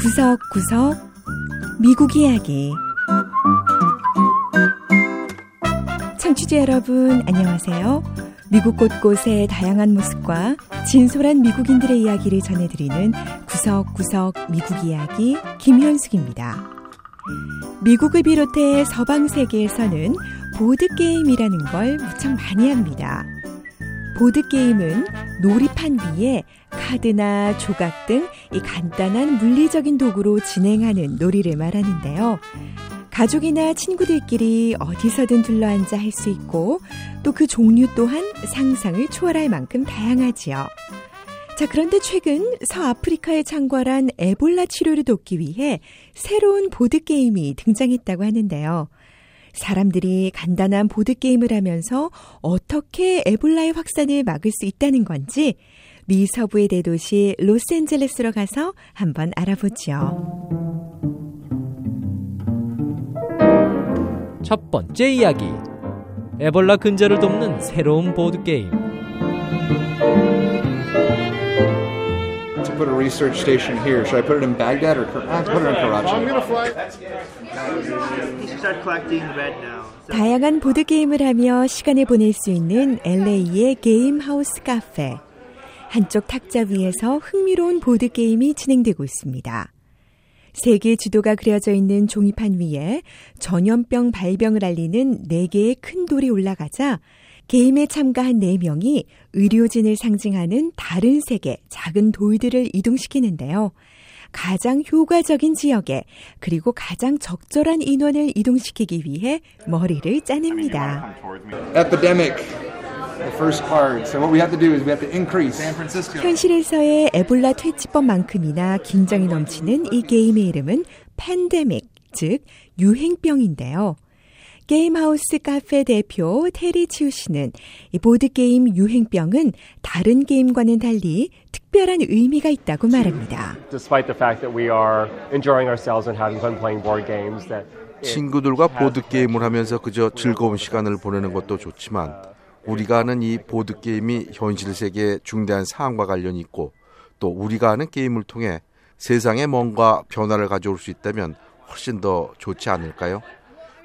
구석구석 미국 이야기 청취자 여러분 안녕하세요. 미국 곳곳의 다양한 모습과 진솔한 미국인들의 이야기를 전해드리는 구석구석 미국 이야기 김현숙입니다. 미국을 비롯해 서방 세계에서는 보드게임이라는 걸 무척 많이 합니다. 보드게임은 놀이판 위에 카드나 조각 등 이 간단한 물리적인 도구로 진행하는 놀이를 말하는데요. 가족이나 친구들끼리 어디서든 둘러앉아 할 수 있고 또 그 종류 또한 상상을 초월할 만큼 다양하지요. 자, 그런데 최근 서아프리카에 창궐한 에볼라 치료를 돕기 위해 새로운 보드게임이 등장했다고 하는데요. 사람들이 간단한 보드게임을 하면서 어떻게 에볼라의 확산을 막을 수 있다는 건지 미 서부의 대도시 로스앤젤레스로 가서 한번 알아보죠. 첫 번째 이야기. 에볼라 근절을 돕는 새로운 보드게임. to put a research station here. Should I put it in Baghdad or ah, put it in Karachi? 다양한 보드게임을 하며 시간을 보낼 수 있는 LA의 게임 하우스 카페. 한쪽 탁자 위에서 흥미로운 보드게임이 진행되고 있습니다. 세계 지도가 그려져 있는 종이판 위에 전염병 발병을 알리는 4개의 큰 돌이 올라가자 게임에 참가한 4명이 의료진을 상징하는 다른 세계 작은 돌들을 이동시키는데요. 가장 효과적인 지역에 그리고 가장 적절한 인원을 이동시키기 위해 머리를 짜냅니다. Epidemic. The first card. So what we have to do is we have to increase. San Francisco. 현실에서의 에볼라 퇴치법만큼이나 긴장이 넘치는 이 게임의 이름은 팬데믹, 즉 유행병인데요. 게임하우스 카페 대표 테리 치우 씨는 이 보드게임 유행병은 다른 게임과는 달리 특별한 의미가 있다고 말합니다. despite the fact that we are enjoying ourselves and having fun playing board games that 친구들과 보드게임을 하면서 그저 즐거운 시간을 보내는 것도 좋지만 우리가 하는 이 보드게임이 현실 세계의 중대한 사항과 관련이 있고 또 우리가 하는 게임을 통해 세상에 뭔가 변화를 가져올 수 있다면 훨씬 더 좋지 않을까요?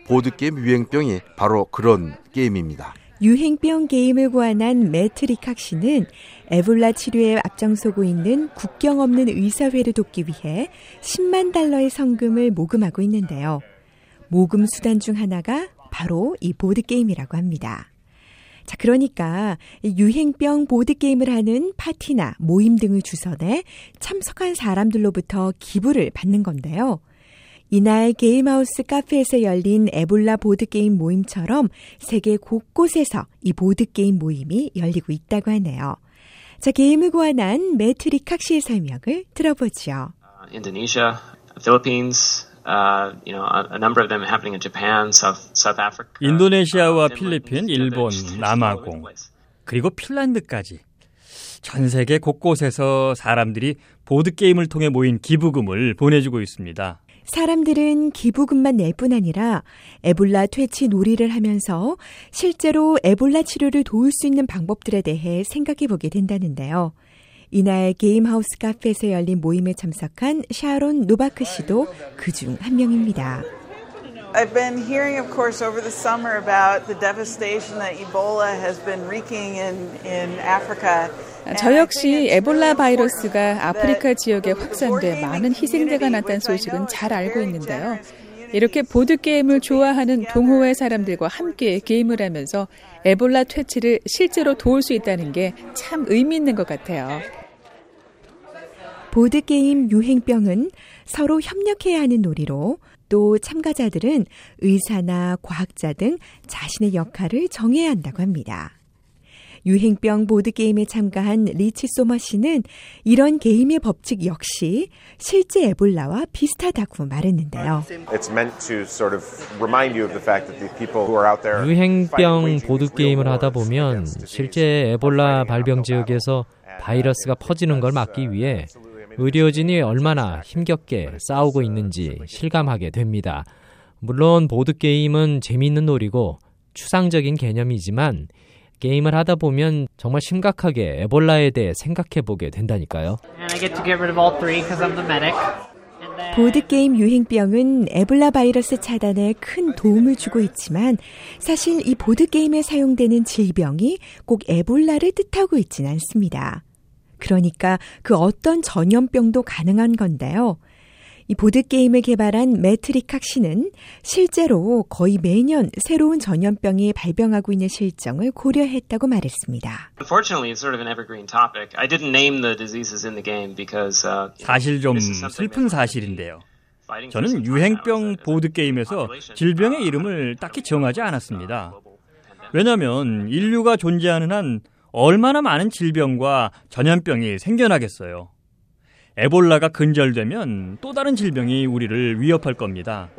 보드게임 유행병이 바로 그런 게임입니다. 유행병 게임을 고안한 매트 리칵 씨는 에볼라 치료에 앞장서고 있는 국경 없는 의사회를 돕기 위해 10만 달러의 성금을 모금하고 있는데요. 모금 수단 중 하나가 바로 이 보드게임이라고 합니다. 자, 그러니까 이 유행병 보드게임을 하는 파티나 모임 등을 주선해 참석한 사람들로부터 기부를 받는 건데요. 이날 게임하우스 카페에서 열린 에볼라 보드게임 모임처럼 세계 곳곳에서 이 보드게임 모임이 열리고 있다고 하네요. 자, 게임을 고안한 매트리 칵시의 설명을 Philippines, uh, you know, a, a number of them happening in Japan, South South Africa. 인도네시아와 uh, 필리핀, 일본, 남아공. 그리고 핀란드까지 전 세계 곳곳에서 사람들이 보드게임을 통해 모인 기부금을 보내주고 있습니다. 사람들은 기부금만 낼 뿐 아니라 에볼라 퇴치 놀이를 하면서 실제로 에볼라 치료를 도울 수 있는 방법들에 대해 생각해 보게 된다는데요. 이날 게임하우스 카페에서 열린 모임에 참석한 샤론 노바크 씨도 그 중 한 명입니다. I've been hearing, of course, over the summer about the devastation that Ebola has been wreaking in, in Africa. 저 역시 에볼라 바이러스가 아프리카 지역에 확산돼 많은 희생자가 났다는 소식은 잘 알고 있는데요. 이렇게 보드게임을 좋아하는 동호회 사람들과 함께 게임을 하면서 에볼라 퇴치를 실제로 도울 수 있다는 게 참 의미 있는 것 같아요. 보드게임 유행병은 서로 협력해야 하는 놀이로 또 참가자들은 의사나 과학자 등 자신의 역할을 정해야 한다고 합니다. 유행병 보드게임에 참가한 리치 소머 씨는 이런 게임의 법칙 역시 실제 에볼라와 비슷하다고 말했는데요. It's meant to sort of remind you of the fact that the people who are out there 유행병 보드게임을 하다 보면 실제 에볼라 발병 지역에서 바이러스가 퍼지는 걸 막기 위해 의료진이 얼마나 힘겹게 싸우고 있는지 실감하게 됩니다. 물론 보드게임은 재미있는 놀이고 추상적인 개념이지만 게임을 하다 보면 정말 심각하게 에볼라에 대해 생각해 보게 된다니까요. 보드게임 유행병은 에볼라 바이러스 차단에 큰 도움을 주고 있지만 사실 이 보드게임에 사용되는 질병이 꼭 에볼라를 뜻하고 있진 않습니다. 그러니까 그 어떤 전염병도 가능한 건데요. 이 보드게임을 개발한 매트릭학 씨는 실제로 거의 매년 새로운 전염병이 발병하고 있는 실정을 고려했다고 말했습니다. Unfortunately, it's sort of an evergreen topic. I didn't name the diseases in the game because uh, 사실 좀 슬픈 사실인데요. 저는 유행병 보드게임에서 질병의 이름을 딱히 정하지 않았습니다. 왜냐하면 인류가 존재하는 한 얼마나 많은 질병과 전염병이 생겨나겠어요. 에볼라가 근절되면 또 다른 질병이 우리를 위협할 겁니다.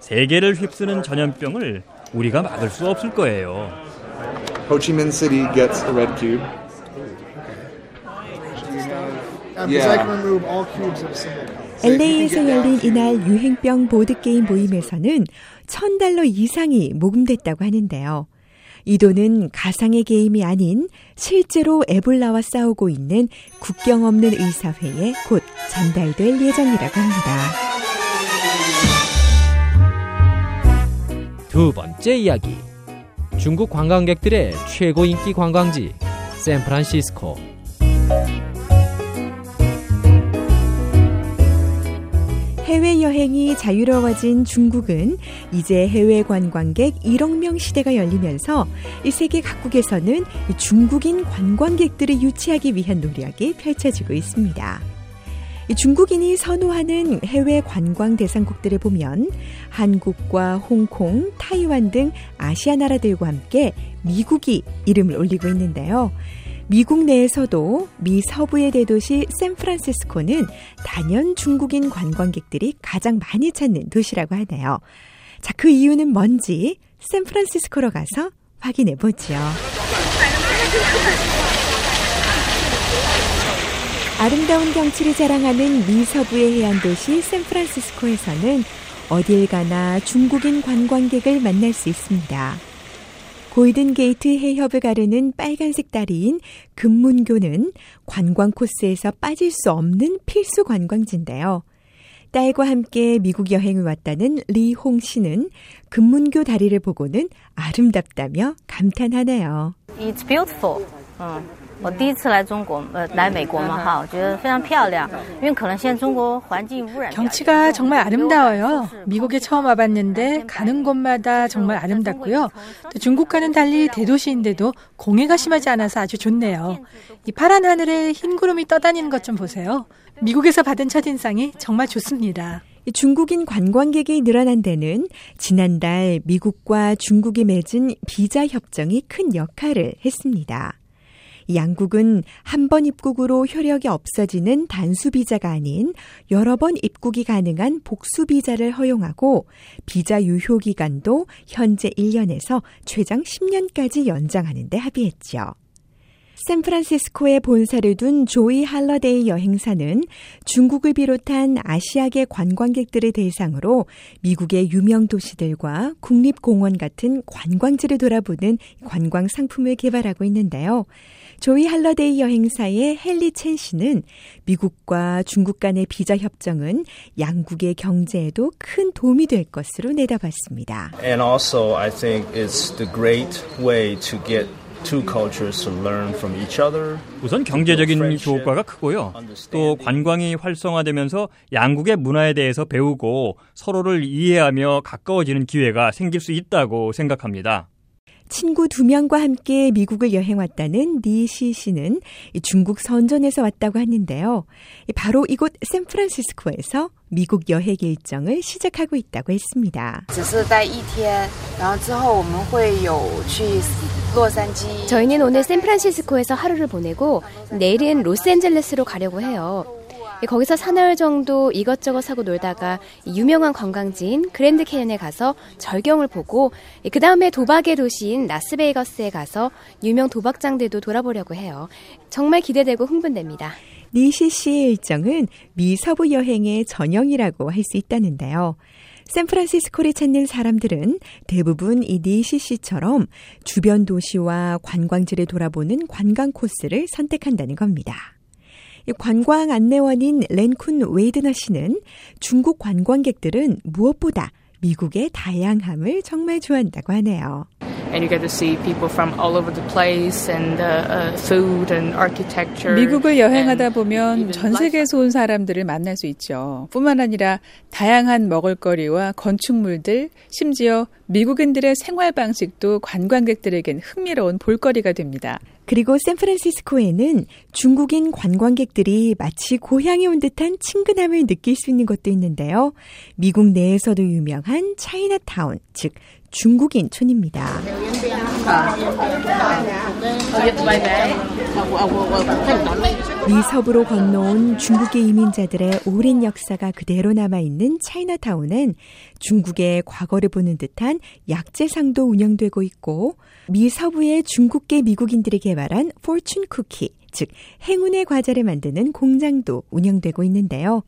세계를 휩쓰는 전염병을 우리가 막을 수 없을 거예요. Minh City gets a red cube. LA에서 열린 이날 유행병 보드게임 모임에서는 1000달러 이상이 모금됐다고 하는데요. 이 돈은 가상의 게임이 아닌 실제로 에볼라와 싸우고 있는 국경 없는 의사회에 곧 전달될 예정이라고 합니다. 두 번째 이야기. 중국 관광객들의 최고 인기 관광지 샌프란시스코. 해외여행이 자유로워진 중국은 이제 해외 관광객 1억 명 시대가 열리면서 이 세계 각국에서는 중국인 관광객들을 유치하기 위한 노력이 펼쳐지고 있습니다. 중국인이 선호하는 해외 관광 대상국들을 보면 한국과 홍콩, 타이완 등 아시아 나라들과 함께 미국이 이름을 올리고 있는데요. 미국 내에서도 미 서부의 대도시 샌프란시스코는 단연 중국인 관광객들이 가장 많이 찾는 도시라고 하네요. 자, 그 이유는 뭔지 샌프란시스코로 가서 확인해 보죠. 아름다운 경치를 자랑하는 미 서부의 해안 도시 샌프란시스코에서는 어딜 가나 중국인 관광객을 만날 수 있습니다. 골든 게이트 해협을 가르는 빨간색 다리인 금문교는 관광 코스에서 빠질 수 없는 필수 관광지인데요. 딸과 함께 미국 여행을 왔다는 리홍 씨는 금문교 다리를 보고는 아름답다며 감탄하네요. It's beautiful. 我第一次来中国，呃，来美国嘛，哈，我觉得非常漂亮。因为可能现在中国环境污染 경치가 정말 아름다워요. 미국에 처음 와봤는데 가는 곳마다 정말 아름답고요. 또 중국과는 달리 대도시인데도 공해가 심하지 않아서 아주 좋네요. 이 파란 하늘에 흰 구름이 떠다니는 것 좀 보세요. 미국에서 받은 첫인상이 정말 좋습니다. 중국인 관광객이 늘어난 데는 지난달 미국과 중국이 맺은 비자 협정이 큰 역할을 했습니다. 양국은 한 번 입국으로 효력이 없어지는 단수 비자가 아닌 여러 번 입국이 가능한 복수 비자를 허용하고 비자 유효 기간도 현재 1년에서 최장 10년까지 연장하는 데 합의했죠. 샌프란시스코에 본사를 둔 조이 할러데이 여행사는 중국을 비롯한 아시아계 관광객들을 대상으로 미국의 유명 도시들과 국립공원 같은 관광지를 돌아보는 관광 상품을 개발하고 있는데요. 조이 할러데이 여행사의 헨리 첸 씨는 미국과 중국 간의 비자 협정은 양국의 경제에도 큰 도움이 될 것으로 내다봤습니다. And also I think it's the great way to get two cultures to learn from each other. 우선 경제적인 효과가 크고요. 또 관광이 활성화되면서 양국의 문화에 대해서 배우고 서로를 이해하며 가까워지는 기회가 생길 수 있다고 생각합니다. 친구 두 명과 함께 미국을 여행 왔다는 니시 씨는 중국 선전에서 왔다고 하는데요. 바로 이곳 샌프란시스코에서 미국 여행 일정을 시작하고 있다고 했습니다. 저희는 오늘 샌프란시스코에서 하루를 보내고 내일은 로스앤젤레스로 가려고 해요. 거기서 사나흘 정도 이것저것 사고 놀다가 유명한 관광지인 그랜드 캐년에 가서 절경을 보고 그 다음에 도박의 도시인 라스베이거스에 가서 유명 도박장들도 돌아보려고 해요. 정말 기대되고 흥분됩니다. 니시 씨의 일정은 미 서부 여행의 전형이라고 할 수 있다는데요. 샌프란시스코를 찾는 사람들은 대부분 이 니시시처럼 주변 도시와 관광지를 돌아보는 관광 코스를 선택한다는 겁니다. 관광 안내원인 렌쿤 웨이드너 씨는 중국 관광객들은 무엇보다 미국의 다양함을 정말 좋아한다고 하네요. and you get to see people from all over the place and uh, uh, food and architecture. 미국을 여행하다 보면 전 세계에서 온 사람들을 만날 수 있죠. 뿐만 아니라 다양한 먹을거리와 건축물들, 심지어 미국인들의 생활 방식도 관광객들에겐 흥미로운 볼거리가 됩니다. 그리고 샌프란시스코에는 중국인 관광객들이 마치 고향에 온 듯한 친근함을 느낄 수 있는 것도 있는데요. 미국 내에서도 유명한 차이나타운, 즉 중국인 촌입니다. 미섭으로 건너온 중국의 이민자들의 오랜 역사가 그대로 남아있는 차이나타운은 중국의 과거를 보는 듯한 약재상도 운영되고 있고 미서부의 중국계 미국인들이 개발한 포춘 쿠키, 즉 행운의 과자를 만드는 공장도 운영되고 있는데요.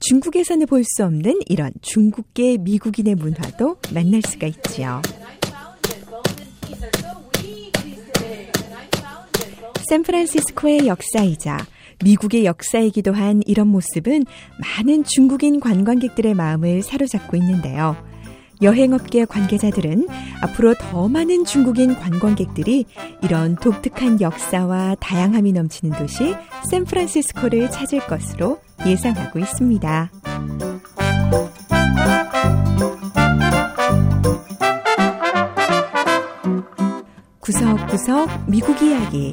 중국에서는 볼 수 없는 이런 중국계 미국인의 문화도 만날 수가 있지요. 샌프란시스코의 역사이자 미국의 역사이기도 한 이런 모습은 많은 중국인 관광객들의 마음을 사로잡고 있는데요. 여행업계 관계자들은 앞으로 더 많은 중국인 관광객들이 이런 독특한 역사와 다양함이 넘치는 도시 샌프란시스코를 찾을 것으로 예상하고 있습니다. 구석구석 미국 이야기.